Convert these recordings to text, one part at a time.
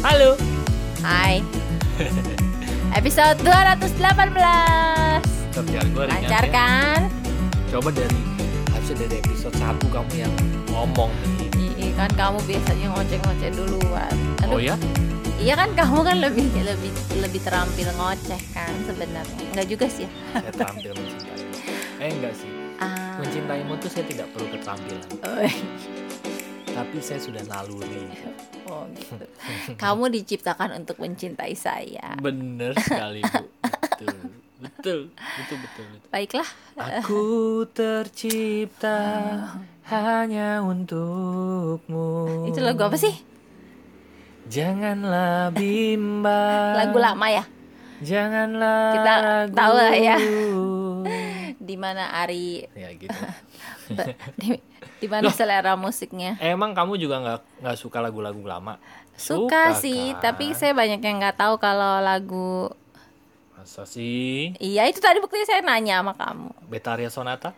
Halo. Hai. Episode 218. Kerjaan gue Lancar ya. kan? Coba dari harusnya dari episode 1 kamu yang ngomong nih. Iya kan kamu biasanya ngoceh-ngoceh duluan. Oh ya? Iya kan kamu kan lebih lebih lebih terampil ngoceh kan sebenarnya. Enggak juga sih ya. Saya terampil mencintai. Eh enggak sih. Ah. Mencintaimu tuh saya tidak perlu keterampilan. Oh, Tapi saya sudah naluri. oh gitu. Kamu diciptakan untuk mencintai saya. Bener sekali bu. Betul. Betul. Betul betul. betul. Baiklah. Aku tercipta hanya untukmu. Itu lagu apa sih? Janganlah bimbang. Lagu lama ya? Janganlah Kita ragu. tahu lah ya. Di mana Ari Ya gitu. di, di mana selera musiknya? Emang kamu juga nggak nggak suka lagu-lagu lama? Suka, sih, kan? tapi saya banyak yang nggak tahu kalau lagu Masa sih? Iya itu tadi buktinya saya nanya sama kamu. Betaria Sonata?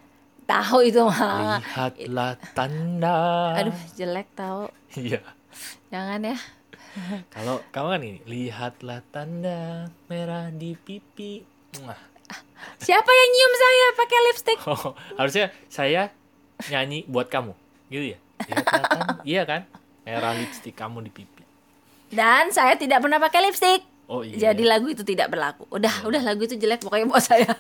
Tahu itu mah. Lihatlah tanda. Aduh jelek tahu. Iya. Jangan ya. Kalau kamu kan ini, lihatlah tanda merah di pipi. Mwah. Siapa yang nyium saya pakai lipstick? Oh, harusnya saya nyanyi buat kamu, gitu ya? Tanda, iya kan? Merah lipstik kamu di pipi. Dan saya tidak pernah pakai lipstick. Oh iya. Jadi lagu itu tidak berlaku. Udah, udah lagu itu jelek pokoknya buat saya.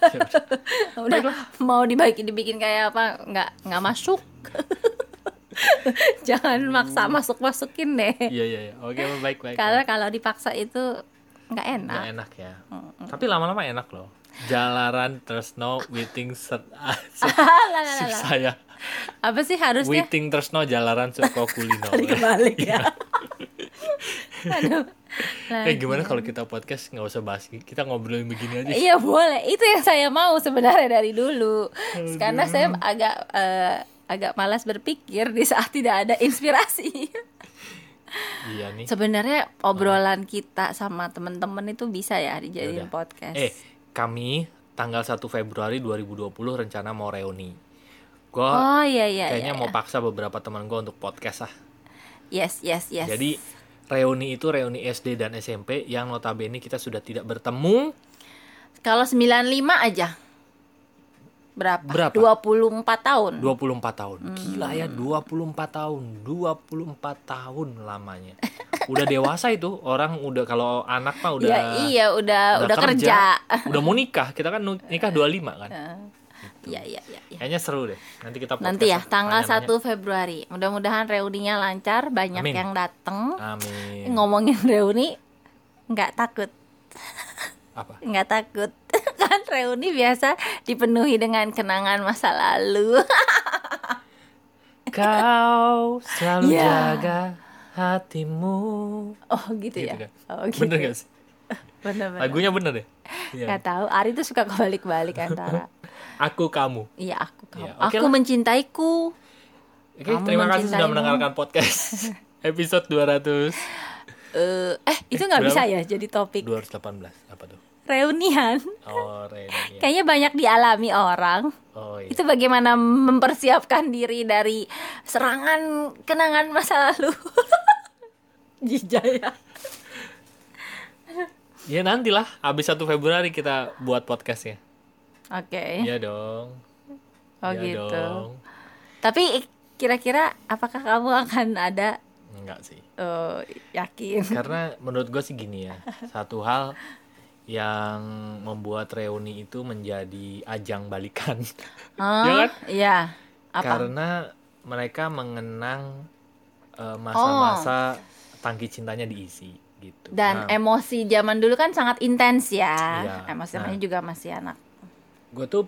Ya udah mau dibikin dibikin kayak apa? Nggak nggak masuk. Jangan maksa masuk masukin deh. Iya iya iya. Oke, baik baik. Karena kalau dipaksa itu nggak enak. Nggak enak ya. Tapi lama-lama enak loh. Jalaran Tresno Witing set, set, lah. saya. Apa sih harusnya? Witing Tresno Jalaran Suko Kulino. Kebalik ya. Aduh. Eh gimana kalau kita podcast nggak usah bahas kita ngobrolin begini aja. Iya boleh, itu yang saya mau sebenarnya dari dulu. Karena saya agak eh, agak malas berpikir di saat tidak ada inspirasi. Iya nih. sebenarnya obrolan kita sama temen-temen itu bisa ya dijadiin Yaudah. podcast. Eh, kami tanggal 1 Februari 2020 rencana mau reuni. Gua oh iya iya. kayaknya iya, mau iya. paksa beberapa teman gua untuk podcast ah. Yes yes yes. Jadi reuni itu reuni SD dan SMP yang notabene kita sudah tidak bertemu. kalau 95 aja berapa? Berapa? 24 tahun. 24 tahun. Gila ya 24 tahun. 24 tahun lamanya. Udah dewasa itu orang udah kalau anak mah udah Iya iya udah udah, kerja. Udah mau nikah. Kita kan nikah 25 kan. Iya iya iya. iya. Kayaknya seru deh. Nanti kita podcast Nanti ya tanggal nanya-nanya. 1 Februari. Mudah-mudahan reuninya lancar, banyak Amin. yang datang. Amin. Ngomongin reuni nggak takut, Apa? nggak takut. kan reuni biasa dipenuhi dengan kenangan masa lalu. Kau selalu Ya. jaga hatimu. oh gitu, Gitu ya. kan? Oh gitu. Bener gak sih? Bener bener. Lagunya bener deh. Iya. Nggak tahu. Ari tuh suka kebalik-balik antara. Aku kamu. Iya aku kamu. Iya, oke aku lah. mencintaiku. Oke, Kamu terima kasih sudah mendengarkan podcast episode 200 Eh, eh itu nggak Berapa? bisa ya jadi topik 218 apa tuh? reunian. Oh, reuni. Kayaknya banyak dialami orang. Oh iya. Itu bagaimana mempersiapkan diri dari serangan kenangan masa lalu. Jijaya. Ya nantilah habis 1 Februari kita buat podcastnya. Oke. Iya dong. oh Iya gitu. dong. Tapi kira-kira apakah kamu akan ada Enggak sih. eh, yakin? Karena menurut gue sih gini ya. Satu hal yang membuat reuni itu menjadi ajang balikan. Oh, Ya kan? Iya. Apa? Karena mereka mengenang eh, masa-masa tangki cintanya diisi gitu. Dan Nah, emosi zaman dulu kan sangat intens ya. Iya. Emosi Nah. juga masih anak. gue tuh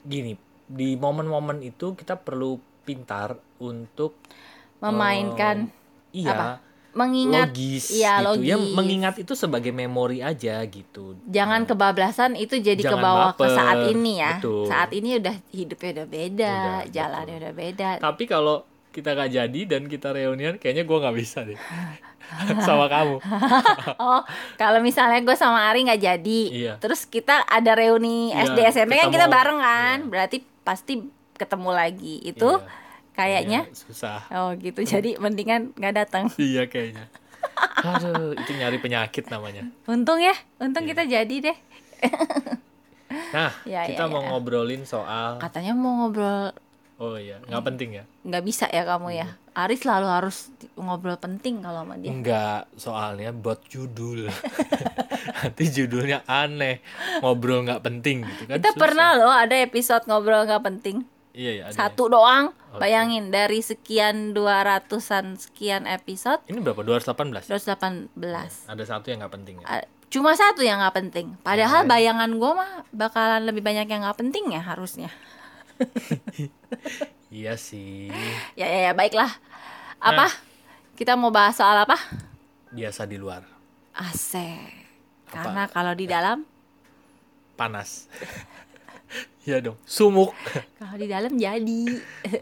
gini di momen-momen itu kita perlu pintar untuk Memainkan iya Apa? mengingat logis iya, gitu ya logis. mengingat itu sebagai memori aja gitu jangan kebablasan itu jadi Jangan kebawa ke saat ini ya. Betul. Saat ini udah hidupnya udah beda, Udah, jalannya betul. udah beda. tapi kalau kita gak jadi dan kita reunian kayaknya gue nggak bisa deh sama kamu Oh, kalau misalnya gue sama Ari nggak jadi, Iya. terus kita ada reuni Iya, SD SMP kan kita bareng kan, Iya. berarti pasti ketemu lagi. Itu Iya. kayaknya Kayaknya susah oh gitu. Jadi mendingan nggak datang. iya kayaknya Aduh, itu nyari penyakit namanya. Untung ya, untung Iya. kita jadi deh. Nah, Ya, kita ya, mau ya. ngobrolin soal Katanya mau ngobrol Oh iya, nggak penting ya? nggak bisa ya kamu ya. Aris selalu harus ngobrol penting kalau sama dia. Enggak, soalnya buat judul. Nanti judulnya aneh, ngobrol nggak penting gitu kan. Kita susah. pernah loh ada episode ngobrol nggak penting. Iya, iya, ada. Satu doang. Oke. Bayangin dari sekian 200-an sekian episode Ini berapa? 218? 218. Ada satu yang nggak penting ya? A- Cuma satu yang nggak penting. Padahal lain? bayangan gua mah bakalan lebih banyak yang nggak penting ya harusnya. Iya sih. Ya ya, ya baiklah. Apa? Kita mau bahas soal apa? Biasa di luar. Asik. Karena kalau di dalam, Panas. Iya dong. Sumuk. kalau di dalam jadi,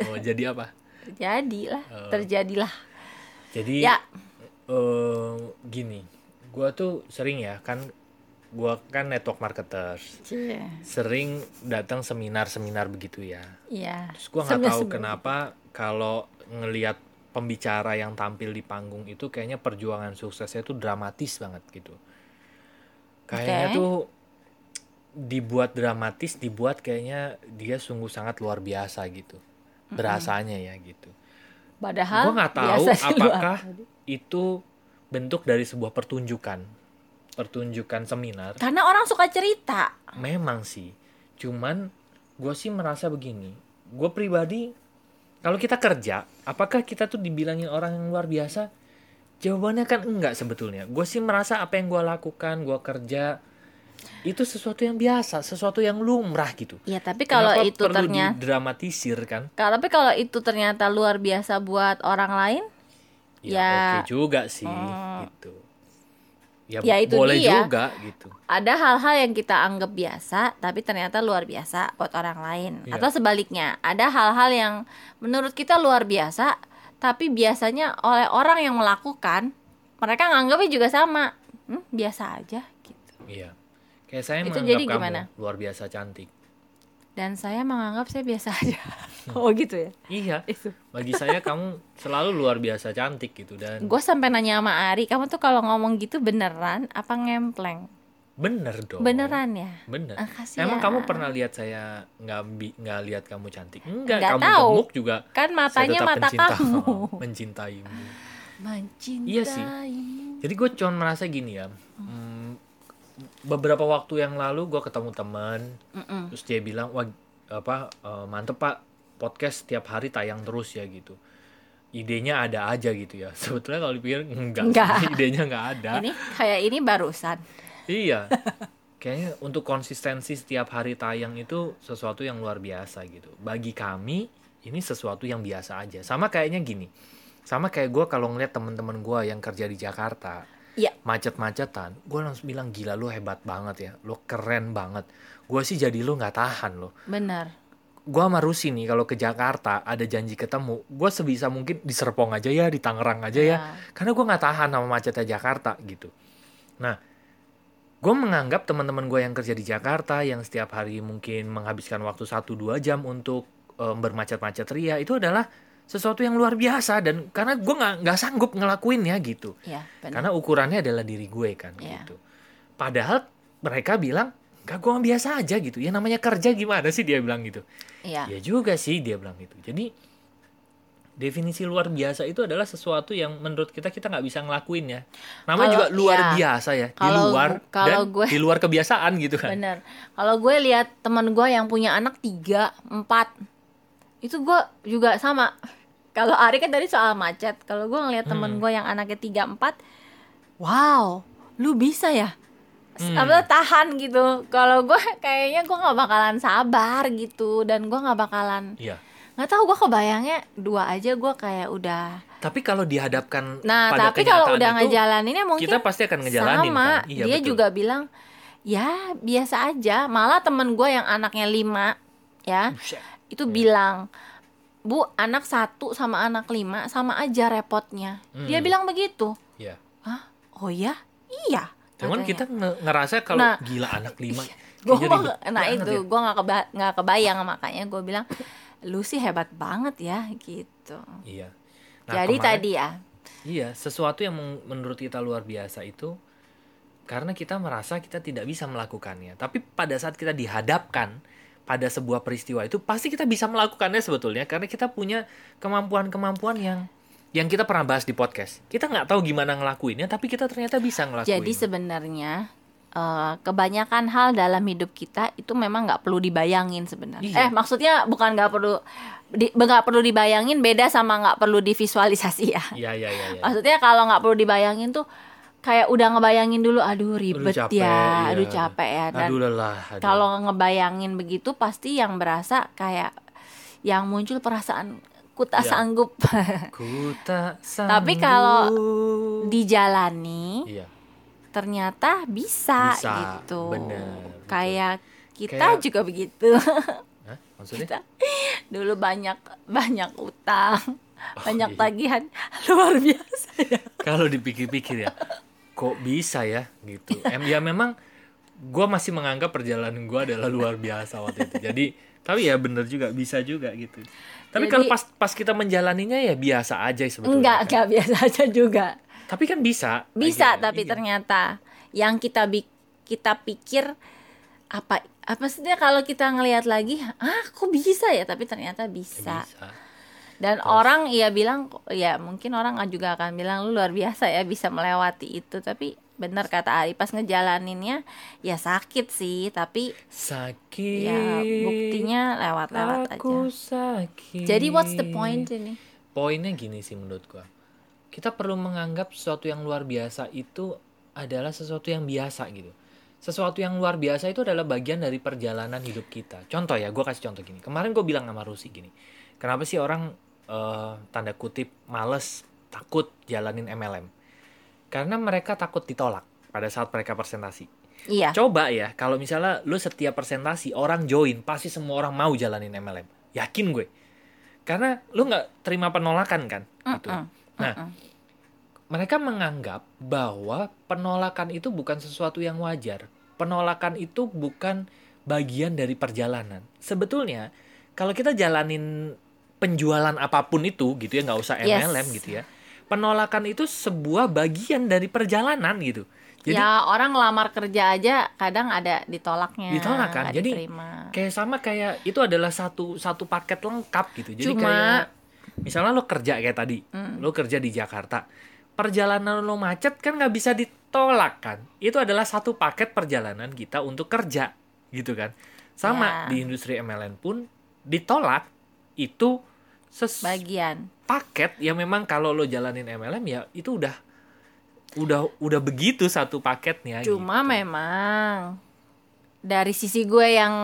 Oh, jadi apa? jadilah, Oh. terjadilah. Jadi Ya. eh, gini, gua tuh sering ya kan gua kan network marketers. Cie. Sering datang seminar-seminar begitu ya. Iya. Terus gua nggak tahu kenapa kalau ngelihat pembicara yang tampil di panggung itu kayaknya perjuangan suksesnya tuh dramatis banget gitu. Kayaknya Oke. tuh dibuat dramatis, dibuat kayaknya dia sungguh sangat luar biasa gitu. Berasanya ya gitu. Padahal Gua nggak tahu luar. apakah itu bentuk dari sebuah pertunjukan. Pertunjukan seminar. Karena orang suka cerita. Memang sih. Cuman gue sih merasa begini. Gue pribadi, kalau kita kerja, apakah kita tuh dibilangin orang yang luar biasa? Jawabannya kan enggak sebetulnya. Gue sih merasa apa yang gue lakukan, gue kerja, itu sesuatu yang biasa, sesuatu yang lumrah gitu. Ya tapi kalau Kenapa itu perlu ternyata didramatisir kan? kalau tapi kalau itu ternyata luar biasa buat orang lain, Ya, Ya. oke juga sih Hmm. gitu. Ya, Ya, itu boleh dia. juga gitu. ada hal-hal yang kita anggap biasa tapi ternyata luar biasa buat orang lain Iya. atau sebaliknya ada hal-hal yang menurut kita luar biasa tapi biasanya oleh orang yang melakukan mereka nganggapnya juga sama hmm, biasa aja gitu Iya. Kayak saya Itu menganggap jadi kamu gimana? luar biasa cantik. Dan saya menganggap saya biasa aja oh gitu ya Iya. itu Bagi saya kamu selalu luar biasa cantik gitu dan gue sampai nanya sama Ari kamu tuh kalau ngomong gitu beneran apa ngempleng bener dong. beneran ya Bener. Ah, kasihan. Emang kamu pernah lihat saya nggak nggak lihat kamu cantik? Enggak, Nggak kamu tahu. gemuk juga. kan saya matanya tetap mata pencinta- kamu mencintaimu. mencintaimu Iya sih. Jadi gue cuma merasa gini ya. hmm, beberapa waktu yang lalu gue ketemu teman, terus dia bilang, wah apa eh, mantep pak podcast tiap hari tayang terus ya gitu. Idenya ada aja gitu ya. Sebetulnya kalau dipikir enggak, Enggak. idenya enggak ada. ini kayak ini barusan Iya. Kayaknya untuk konsistensi setiap hari tayang itu sesuatu yang luar biasa gitu. Bagi kami ini sesuatu yang biasa aja. Sama kayaknya gini. Sama kayak gue kalau ngeliat teman-teman gue yang kerja di Jakarta, Iya. macet-macetan, gue langsung bilang gila lu hebat banget ya, lu keren banget. Gue sih jadi lu nggak tahan loh. bener Gue sama Rusi nih kalau ke Jakarta ada janji ketemu, gue sebisa mungkin di Serpong aja ya, di Tangerang aja ya, Ya. karena gue nggak tahan sama macetnya Jakarta gitu. Nah, gue menganggap teman-teman gue yang kerja di Jakarta yang setiap hari mungkin menghabiskan waktu 1-2 jam untuk em, bermacet-macet ria itu adalah sesuatu yang luar biasa dan karena gue nggak nggak sanggup ngelakuinnya gitu. ya bener Karena ukurannya adalah diri gue kan Iya. gitu. Padahal mereka bilang Gak gue biasa aja gitu. Ya namanya kerja gimana sih dia bilang gitu. Iya. Ya juga sih dia bilang gitu. Jadi definisi luar biasa itu adalah sesuatu yang menurut kita kita nggak bisa ngelakuin ya. Namanya juga luar iya. biasa ya. Di luar kalau dan gue- di luar kebiasaan gitu kan. Bener. Kalau gue lihat teman gue yang punya anak tiga, empat, itu gue juga sama. Kalau Ari kan tadi soal macet. Kalau gue ngeliat temen Hmm. gue yang anaknya tiga, empat, wow, lu bisa ya? Hmm. Apa tahan gitu. Kalau gue kayaknya gue nggak bakalan sabar gitu dan gue nggak bakalan Iya. nggak tahu gue kebayangnya dua aja gue kayak udah. Tapi kalau dihadapkan Nah pada tapi kalau udah itu, ngejalaninnya mungkin kita pasti akan ngejalanin sama kan. Iya, dia betul. juga bilang ya biasa aja malah temen gue yang anaknya lima ya Buset. itu bilang bu anak satu sama anak lima sama aja repotnya dia Hmm. bilang begitu Iya. Hah? oh ya iya Cuman kita nge- ngerasa kalau Nah, gila anak lima. gue kayaknya mau ribet nah itu ya. gue nggak keba nggak kebayang makanya gue bilang lu sih hebat banget ya gitu Iya. Nah, jadi kemarin- tadi ya Iya, sesuatu yang menurut kita luar biasa itu karena kita merasa kita tidak bisa melakukannya. Tapi pada saat kita dihadapkan pada sebuah peristiwa itu pasti kita bisa melakukannya sebetulnya karena kita punya kemampuan-kemampuan yang yang kita pernah bahas di podcast. Kita nggak tahu gimana ngelakuinnya, tapi kita ternyata bisa ngelakuin. Jadi sebenarnya eh, kebanyakan hal dalam hidup kita itu memang nggak perlu dibayangin sebenarnya. Iya. Eh maksudnya bukan nggak perlu di- nggak perlu dibayangin beda sama nggak perlu divisualisasi ya. Iya, iya, iya. iya. Maksudnya kalau nggak perlu dibayangin tuh kayak udah ngebayangin dulu, aduh ribet capek, ya, iya. aduh capek ya. Dan Aduh lelah. aduh. kalau ngebayangin begitu pasti yang berasa kayak yang muncul perasaan ku tak Iya. sanggup ku tak Tapi kalau sanggup. dijalani iya, ternyata bisa, Bisa, gitu. bener, betul. Kayak kita Kayak- juga begitu. Hah? maksudnya? kita dulu banyak banyak utang, banyak iya. tagihan luar biasa ya. kalau dipikir-pikir ya kok bisa ya gitu em ya memang gue masih menganggap perjalanan gue adalah luar biasa waktu itu jadi tapi ya bener juga bisa juga gitu tapi Jadi- kalau pas pas kita menjalaninya ya biasa aja sebetulnya Enggak, kan. enggak biasa aja juga. tapi kan bisa Bisa Akhirnya, tapi iya. ternyata yang kita bi- kita pikir apa apa sih kalau kita ngelihat lagi, ah kok bisa ya? Tapi ternyata bisa. bisa Dan orang iya bilang ya mungkin orang juga akan bilang lu luar biasa ya bisa melewati itu. Tapi benar kata Ari pas ngejalaninnya ya sakit sih, tapi sakit. ya buktinya lewat-lewat aja. aku sakit. Jadi what's the point ini? poinnya gini sih menurut gua. Kita perlu menganggap sesuatu yang luar biasa itu adalah sesuatu yang biasa gitu. Sesuatu yang luar biasa itu adalah bagian dari perjalanan hidup kita. Contoh ya gua kasih contoh gini. Kemarin gue bilang sama Rusi gini kenapa sih orang eh, tanda kutip males takut jalanin MLM karena mereka takut ditolak pada saat mereka presentasi. Iya. coba ya kalau misalnya lu setiap presentasi orang join pasti semua orang mau jalanin MLM yakin gue. Karena lu nggak terima penolakan kan? Gitu Mm-mm. nah Mm-mm. mereka menganggap bahwa penolakan itu bukan sesuatu yang wajar. Penolakan itu bukan bagian dari perjalanan. Sebetulnya kalau kita jalanin penjualan apa pun itu gitu ya nggak usah Yes. MLM gitu ya penolakan itu sebuah bagian dari perjalanan gitu jadi ya orang ngelamar kerja aja kadang ada ditolaknya. Ditolak kan? Jadi, diterima. kayak sama kayak itu adalah satu satu paket lengkap gitu. Jadi Cuma- kayak misalnya lo kerja kayak tadi, Hmm. lo kerja di Jakarta, perjalanan lo macet kan nggak bisa ditolak kan? Itu adalah satu paket perjalanan kita untuk kerja gitu kan? Sama Ya. di industri MLM pun ditolak itu ses bagian. paket yang memang kalau lo jalanin MLM ya itu udah udah udah begitu satu paketnya. Cuma gitu. memang dari sisi gue yang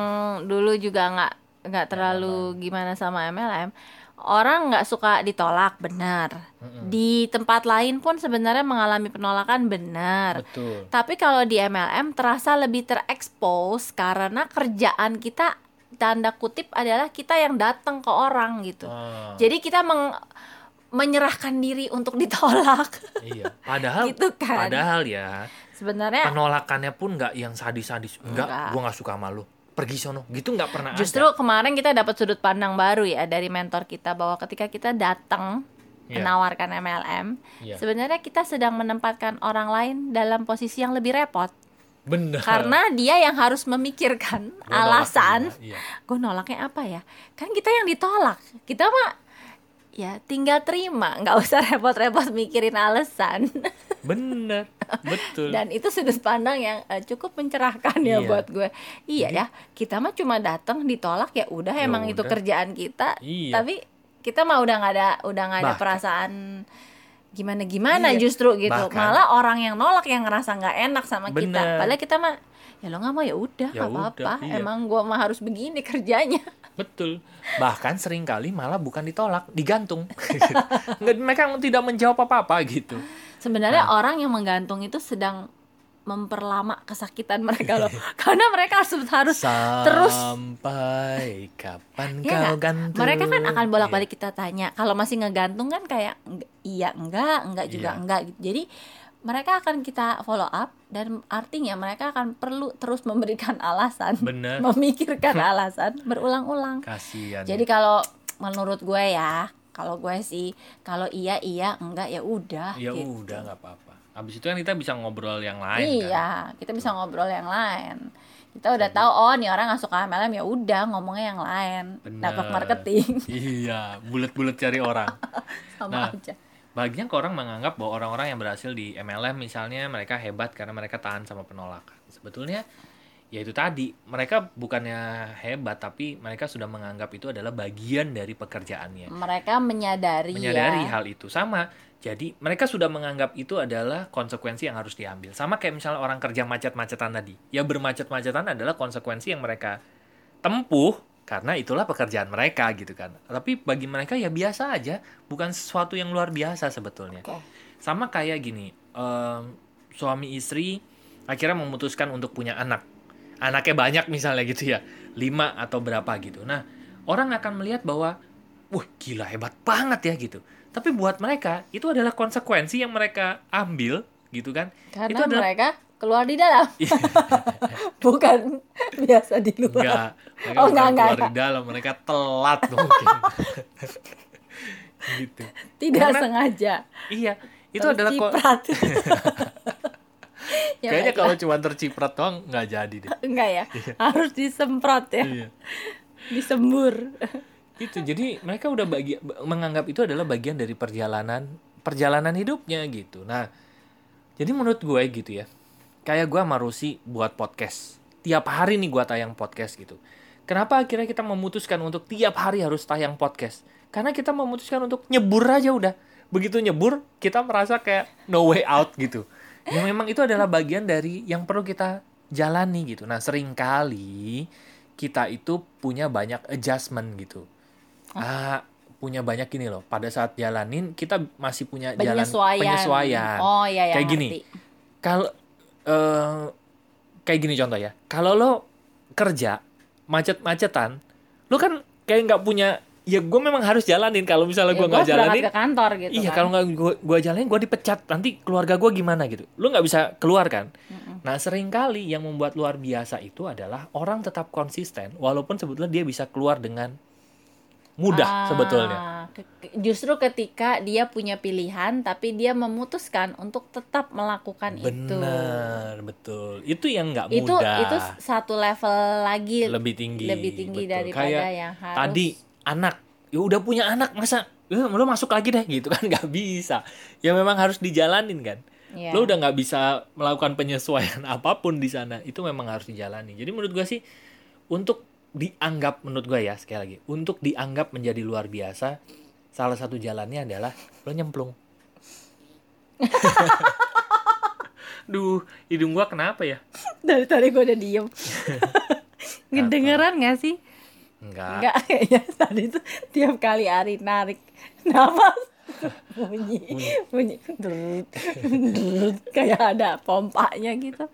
dulu juga nggak nggak terlalu gimana sama MLM, orang nggak suka ditolak benar. Mm-mm. Di tempat lain pun sebenarnya mengalami penolakan benar. betul. Tapi kalau di MLM terasa lebih terekspos karena kerjaan kita tanda kutip adalah kita yang datang ke orang gitu. Ah. Jadi kita meng- menyerahkan diri untuk ditolak. Iya, padahal Gitu kan. padahal ya Sebenarnya penolakannya pun nggak yang sadis-sadis. Enggak, Enggak. gua nggak suka sama lu. Pergi sono. Gitu nggak pernah Justru ada. kemarin kita dapat sudut pandang baru ya dari mentor kita bahwa ketika kita datang Iya. menawarkan MLM, Iya. sebenarnya kita sedang menempatkan orang lain dalam posisi yang lebih repot Bener. karena dia yang harus memikirkan Gua alasan Iya. gue nolaknya apa ya kan kita yang ditolak kita mah ya tinggal terima nggak usah repot-repot mikirin alasan Bener. Betul. dan itu sudut pandang yang eh, cukup mencerahkan ya Iya. buat gue iya Jadi- ya kita mah cuma datang ditolak ya udah Ya emang itu kerjaan kita Iya. tapi kita mah udah nggak ada udah nggak ada Bahkan- perasaan gimana gimana Iya. justru gitu Bahkan- malah orang yang nolak yang ngerasa nggak enak sama kita Bener. padahal kita mah ya lo nggak mau ya udah Ya nggak apa-apa udah, iya. emang gua mah harus begini kerjanya Betul. Bahkan sering kali malah bukan ditolak, digantung. Nggak, mereka tidak menjawab apa-apa gitu. sebenarnya Nah. orang yang menggantung itu sedang memperlama kesakitan mereka loh karena mereka harus harus terus Sampai kapan Iya kau nggak? gantung? mereka kan akan bolak-balik kita tanya kalau masih ngegantung kan kayak "Eng- iya enggak enggak juga Iya. enggak gitu jadi mereka akan kita follow up dan artinya mereka akan perlu terus memberikan alasan Bener. memikirkan alasan berulang-ulang Kasihan. jadi kalau menurut gue ya kalau gue sih kalau iya iya enggak ya udah ya gitu. udah nggak apa-apa habis itu kan kita bisa ngobrol yang lain kan? Iya kita bisa ngobrol yang lain. Kita udah tahu oh nih orang nggak suka MLM ya udah ngomongnya yang lain. Network marketing. Iya bulat-bulat cari orang. Sama Nah, aja. Banyak orang menganggap bahwa orang-orang yang berhasil di MLM misalnya mereka hebat karena mereka tahan sama penolakan. Sebetulnya ya itu tadi, mereka bukannya hebat tapi mereka sudah menganggap itu adalah bagian dari pekerjaannya. mereka menyadari, Menyadari ya. hal itu. Sama. Jadi mereka sudah menganggap itu adalah konsekuensi yang harus diambil. Sama kayak misalnya orang kerja macet-macetan tadi. Ya bermacet-macetan adalah konsekuensi yang mereka tempuh karena itulah pekerjaan mereka gitu kan. Tapi bagi mereka ya biasa aja, bukan sesuatu yang luar biasa sebetulnya. Oke. Sama kayak gini, em, suami istri akhirnya memutuskan untuk punya anak. Anaknya banyak misalnya gitu ya, lima atau berapa gitu. Nah, orang akan melihat bahwa, wah gila hebat banget ya gitu. Tapi buat mereka itu adalah konsekuensi yang mereka ambil gitu kan. karena itu adalah mereka keluar di dalam bukan biasa di luar enggak, mereka Oh, enggak, enggak, keluar di dalam, mereka telat mungkin. gitu. tidak Karena- sengaja Iya, itu adalah ko- Terciprat. ya, kayaknya baiklah. kalau cuma terciprat doang nggak jadi deh. enggak ya harus disemprot ya Iya. disembur itu jadi mereka udah bagi menganggap itu adalah bagian dari perjalanan perjalanan hidupnya gitu. Nah jadi menurut gue gitu ya kayak gue sama Rusi buat podcast. Tiap hari nih gue tayang podcast gitu. Kenapa akhirnya kita memutuskan untuk tiap hari harus tayang podcast? Karena kita memutuskan untuk nyebur aja udah. Begitu nyebur kita merasa kayak no way out gitu. Yang memang itu adalah bagian dari yang perlu kita jalani gitu. Nah sering kali kita itu punya banyak adjustment gitu ah punya banyak gini loh. Pada saat jalanin kita masih punya jalan penyesuaian. penyesuaian. Oh iya ya Kayak gini. kalau eh, kayak gini contoh ya. Kalau lo kerja macet-macetan lo kan kayak nggak punya ya gue memang harus jalanin kalau misalnya Ya, gue nggak jalanin. ke kantor gitu iya kan. kalau nggak gue gue jalanin gue dipecat. Nanti keluarga gue gimana gitu. Lo nggak bisa keluar kan? Nah sering kali yang membuat luar biasa itu adalah orang tetap konsisten walaupun sebetulnya dia bisa keluar dengan mudah Ah, sebetulnya. justru ketika dia punya pilihan tapi dia memutuskan untuk tetap melakukan itu. Benar betul. Itu yang nggak itu mudah. itu satu level lagi lebih tinggi lebih tinggi betul. daripada Kayak yang harus tadi anak. Ya udah punya anak masa ya, lo masuk lagi deh gitu kan. Nggak bisa. Ya memang harus dijalanin kan. Iya. lo udah nggak bisa melakukan penyesuaian apa pun di sana itu memang harus dijalani. Jadi menurut gua sih untuk dianggap menurut gua ya sekali lagi untuk dianggap menjadi luar biasa salah satu jalannya adalah lo nyemplung. Duh, hidung gua kenapa ya? dari tadi gue udah diem. Ngedengeran gak sih? Enggak. Enggak kayaknya tadi tuh tiap kali Ari narik nafas. Bunyi bunyi. drut, drut, kayak ada pompanya gitu.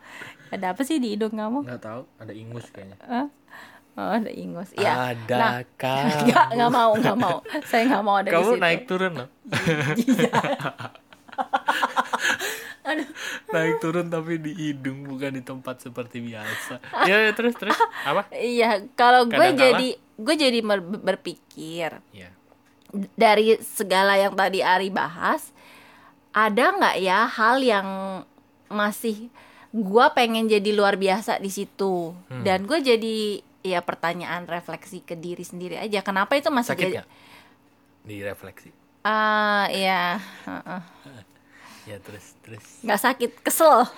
Ada apa sih di hidung kamu? Enggak tahu, ada ingus kayaknya. Hah? Oh ada ingus ya Ada kamu. nggak nggak mau nggak mau saya nggak mau ada di Kamu situ naik turun loh. Iya. Aduh. naik turun tapi di hidung bukan di tempat seperti biasa. Ya, ya, terus terus apa? iya kalau gue jadi gue jadi berpikir Ya. dari segala yang tadi Ari bahas ada nggak ya hal yang masih gue pengen jadi luar biasa di situ Hmm. dan gue jadi ya pertanyaan refleksi ke diri sendiri aja kenapa itu masih Sakit jadi nggak? Direfleksi. ah ya heeh. Ya terus terus. nggak sakit kesel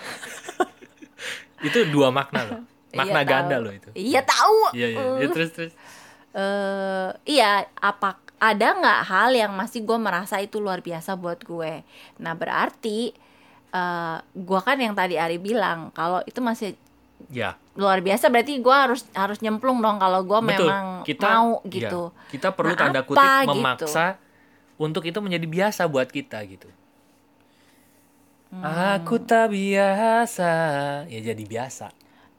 Itu dua makna loh. Makna Iya, ganda tahu. loh itu. iya tahu Iya iya. Ya, terus terus. eh iya apa ada nggak hal yang masih gue merasa itu luar biasa buat gue nah berarti eh gue kan yang tadi Ari bilang kalau itu masih Ya. luar biasa berarti gue harus harus nyemplung dong kalau gue memang Kita mau iya. gitu Kita perlu Nah, tanda apa kutip gitu? memaksa untuk itu menjadi biasa buat kita gitu. Hmm. Aku tak biasa. Ya jadi biasa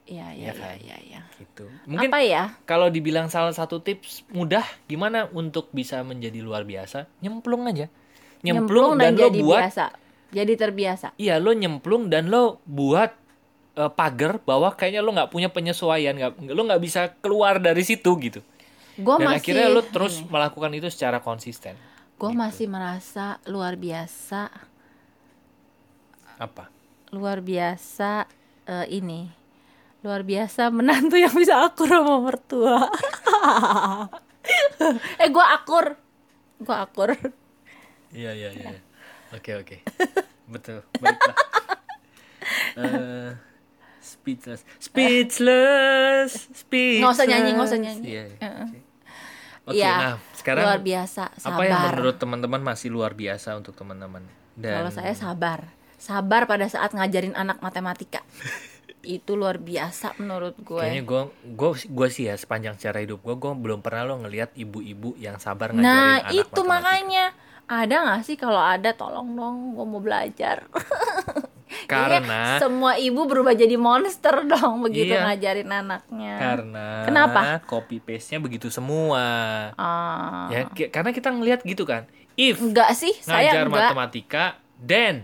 iya Iya iya kan? iya iya gitu. Mungkin apa ya kalau dibilang salah satu tips mudah gimana untuk bisa menjadi luar biasa nyemplung aja nyemplung, dan, lo jadi buat biasa jadi terbiasa iya lo nyemplung dan lo buat eh, pagar bahwa kayaknya lo nggak punya penyesuaian nggak lo nggak bisa keluar dari situ gitu gue dan masih akhirnya lo terus melakukan itu secara konsisten gue masih merasa luar biasa Apa? luar biasa eh, ini luar biasa menantu yang bisa akur sama mertua eh gue akur gue akur Iya iya iya. Oke oke. Betul. Baiklah. speechless. Speechless. Speechless. Nggak usah nyanyi, nggak usah nyanyi. Iya. iya. Heeh. Oke, Iya, nah sekarang luar biasa apa yang sabar menurut teman-teman masih luar biasa untuk teman-teman? Dan kalau saya sabar sabar pada saat ngajarin anak matematika itu luar biasa menurut gue kayaknya gue gue gue sih ya sepanjang sejarah hidup gue gue belum pernah lo ngelihat ibu-ibu yang sabar ngajarin nah anak itu matematika. makanya ada nggak sih kalau ada tolong dong gue mau belajar karena semua ibu berubah jadi monster dong begitu Iya. ngajarin anaknya. Karena Kenapa? copy paste nya begitu semua. Ah, ya karena kita ngelihat gitu kan if enggak sih saya ngajar enggak. matematika then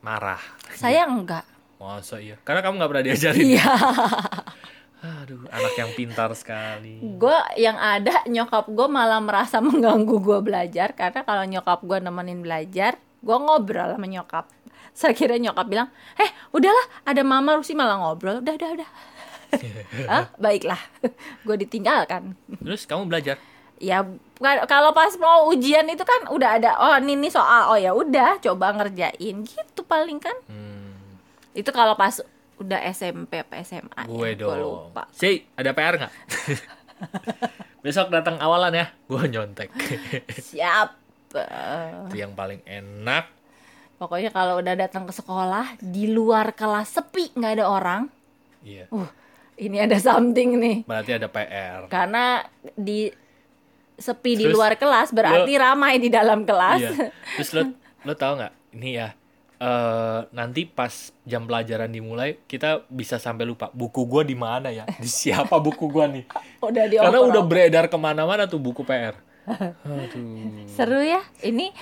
marah. Saya enggak. Masa iya? Karena kamu nggak pernah diajarin. Iya. Aduh anak yang pintar sekali. Gue yang ada nyokap gue malah merasa mengganggu gue belajar. Karena kalau nyokap gue nemenin belajar gue ngobrol sama nyokap saya kira nyokap bilang eh udahlah ada mama Rusi malah ngobrol. Udah udah udah. Ah baiklah. Gue ditinggalkan. Terus kamu belajar? Ya kalau pas mau ujian itu kan udah ada oh ini soal. Oh ya udah coba ngerjain. Gitu paling kan. Hmm, itu kalau pas udah SMP apa SMA gue ya, dong. lupa. Si ada PR nggak? Besok datang awalan ya gue nyontek. Siap. Itu yang paling enak Pokoknya kalau udah datang ke sekolah di luar kelas sepi nggak ada orang, iya. Uh ini ada something nih. berarti ada PR Karena di sepi di Terus luar kelas berarti ramai di dalam kelas. Iya. Terus lo lo tau nggak? Ini ya eh nanti pas jam pelajaran dimulai kita bisa sampai lupa buku gua di mana ya? Di siapa buku gua nih? Udah di karena udah beredar ke mana-mana tuh buku PR aduh. Seru ya. Ini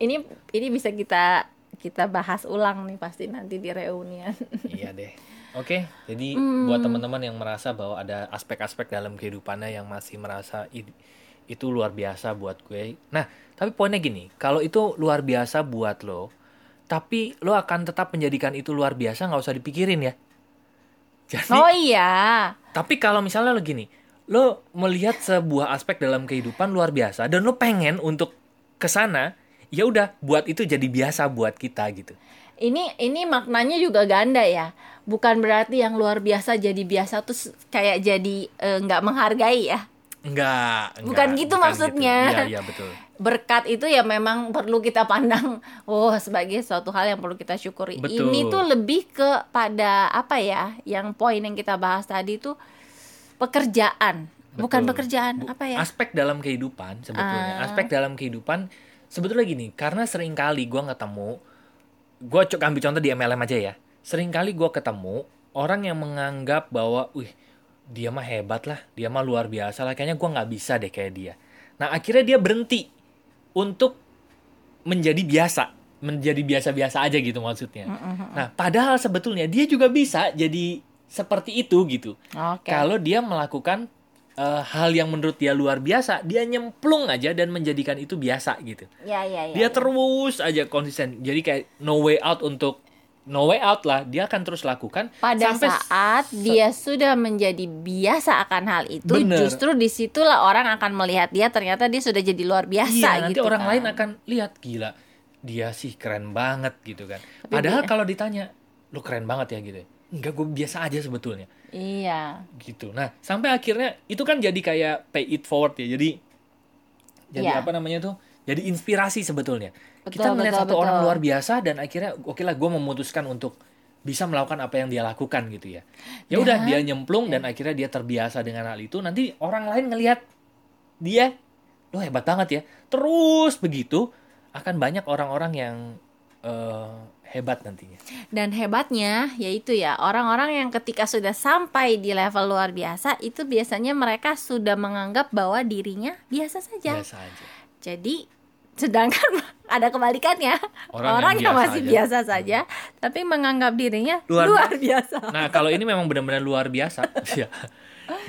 ini ini bisa kita kita bahas ulang nih pasti nanti di reunian. iya deh oke jadi buat teman-teman yang merasa bahwa ada aspek-aspek dalam kehidupannya yang masih merasa itu luar biasa buat gue nah tapi poinnya gini kalau itu luar biasa buat lo tapi lo akan tetap menjadikan itu luar biasa nggak usah dipikirin ya jadi oh iya. Tapi kalau misalnya lo gini, lo melihat sebuah aspek dalam kehidupan luar biasa dan lo pengen untuk ke sana, ya udah buat itu jadi biasa buat kita gitu. Ini ini maknanya juga ganda ya. Bukan berarti yang luar biasa jadi biasa terus kayak jadi eh, nggak menghargai ya. Enggak, Bukan gitu maksudnya. Iya, iya betul. berkat itu ya memang perlu kita pandang oh sebagai suatu hal yang perlu kita syukuri Betul. ini tuh lebih kepada apa ya yang poin yang kita bahas tadi tuh pekerjaan bukan Betul. pekerjaan Bu- apa ya Aspek dalam kehidupan sebetulnya. Ah. Aspek dalam kehidupan sebetulnya gini, karena sering kali gua ketemu gua cok ambil contoh di MLM aja ya. Sering kali gua ketemu orang yang menganggap bahwa, wih, dia mah hebat lah, dia mah luar biasa lah, kayaknya gua nggak bisa deh kayak dia. Nah, akhirnya dia berhenti untuk menjadi biasa, menjadi biasa-biasa aja gitu maksudnya. Nah, padahal sebetulnya dia juga bisa jadi seperti itu gitu. oke Kalau dia melakukan eh, hal yang menurut dia luar biasa, dia nyemplung aja dan menjadikan itu biasa gitu. ya ya ya Dia ya. terus aja konsisten. Jadi kayak no way out untuk no way out lah. Dia akan terus lakukan pada sampai saat dia sudah menjadi biasa akan hal itu Bener. justru di situlah orang akan melihat dia ternyata dia sudah jadi luar biasa iya, nanti gitu orang kan. lain akan lihat gila. Dia sih keren banget gitu kan. Tapi Padahal dia- kalau ditanya, lu keren banget ya gitu. Enggak, gue biasa aja sebetulnya. iya gitu. Nah, sampai akhirnya itu kan jadi kayak pay it forward ya. Jadi jadi Iya. apa namanya tuh? Jadi inspirasi sebetulnya. Betul, Kita melihat betul, satu orang betul. luar biasa dan akhirnya oke lah gue memutuskan untuk bisa melakukan apa yang dia lakukan gitu ya. Ya udah dia nyemplung dan akhirnya dia terbiasa dengan hal itu. Nanti orang lain ngelihat dia lo hebat banget ya. Terus begitu akan banyak orang-orang yang eh, hebat nantinya. Dan hebatnya yaitu ya orang-orang yang ketika sudah sampai di level luar biasa itu biasanya mereka sudah menganggap bahwa dirinya biasa saja. Biasa aja. Jadi sedangkan ada kebalikannya Orang orang, yang yang, biasa masih aja. biasa saja tapi menganggap dirinya Luar luar, biasa. Nah, kalau ini memang benar-benar luar biasa. Ya.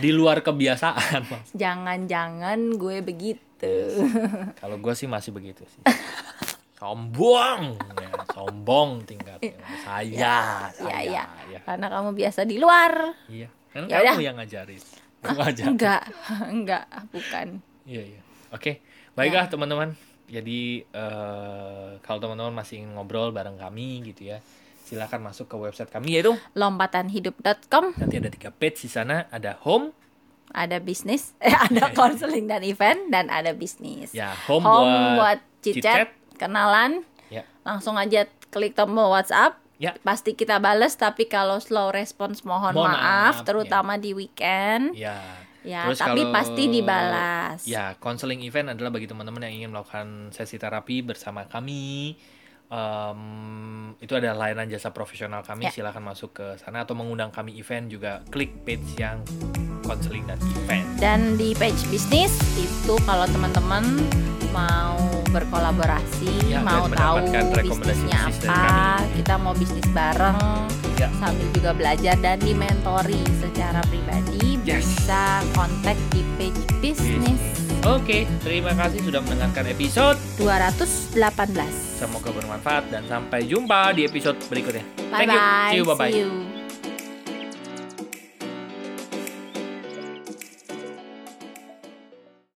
Di luar kebiasaan. Jangan-jangan gue begitu. gitu. Kalau gue sih masih begitu sih. Sombong, ya, sombong tingkatnya. Saya, Iya, saya, iya. ya. Karena kamu biasa di luar. Iya. Kan Ya kamu yang ngajarin. Ngajarin. Enggak, enggak, bukan. Iya, iya. Oke, baiklah teman-teman. Jadi eh, kalau teman-teman masih ingin ngobrol bareng kami gitu ya, silakan masuk ke website kami yaitu Lompatanhidup.com nanti ada tiga page di sana, ada home, ada bisnis, eh, ada konseling dan event dan ada bisnis. ya home, Home buat, buat chit kenalan, ya, langsung aja klik tombol WhatsApp. ya, Pasti kita bales, tapi kalau slow response mohon Mohon maaf, maaf, terutama di weekend. ya. Ya, Terus tapi kalau- pasti dibalas. Ya, konseling event adalah bagi teman-teman yang ingin melakukan sesi terapi bersama kami. Em, itu adalah layanan jasa profesional kami. Ya. Silakan masuk ke sana atau mengundang kami event juga klik page yang konseling dan event. Dan di page bisnis itu kalau teman-teman mau berkolaborasi, Ya, mau tahu bisnisnya apa, kami. kita mau bisnis bareng Ya. sambil juga belajar dan dimentori secara pribadi Yes. bisa kontak di page bisnis Oke, terima kasih sudah mendengarkan episode. 218. Semoga bermanfaat dan sampai jumpa di episode berikutnya. Bye Thank you. bye. See you. Bye bye. See you.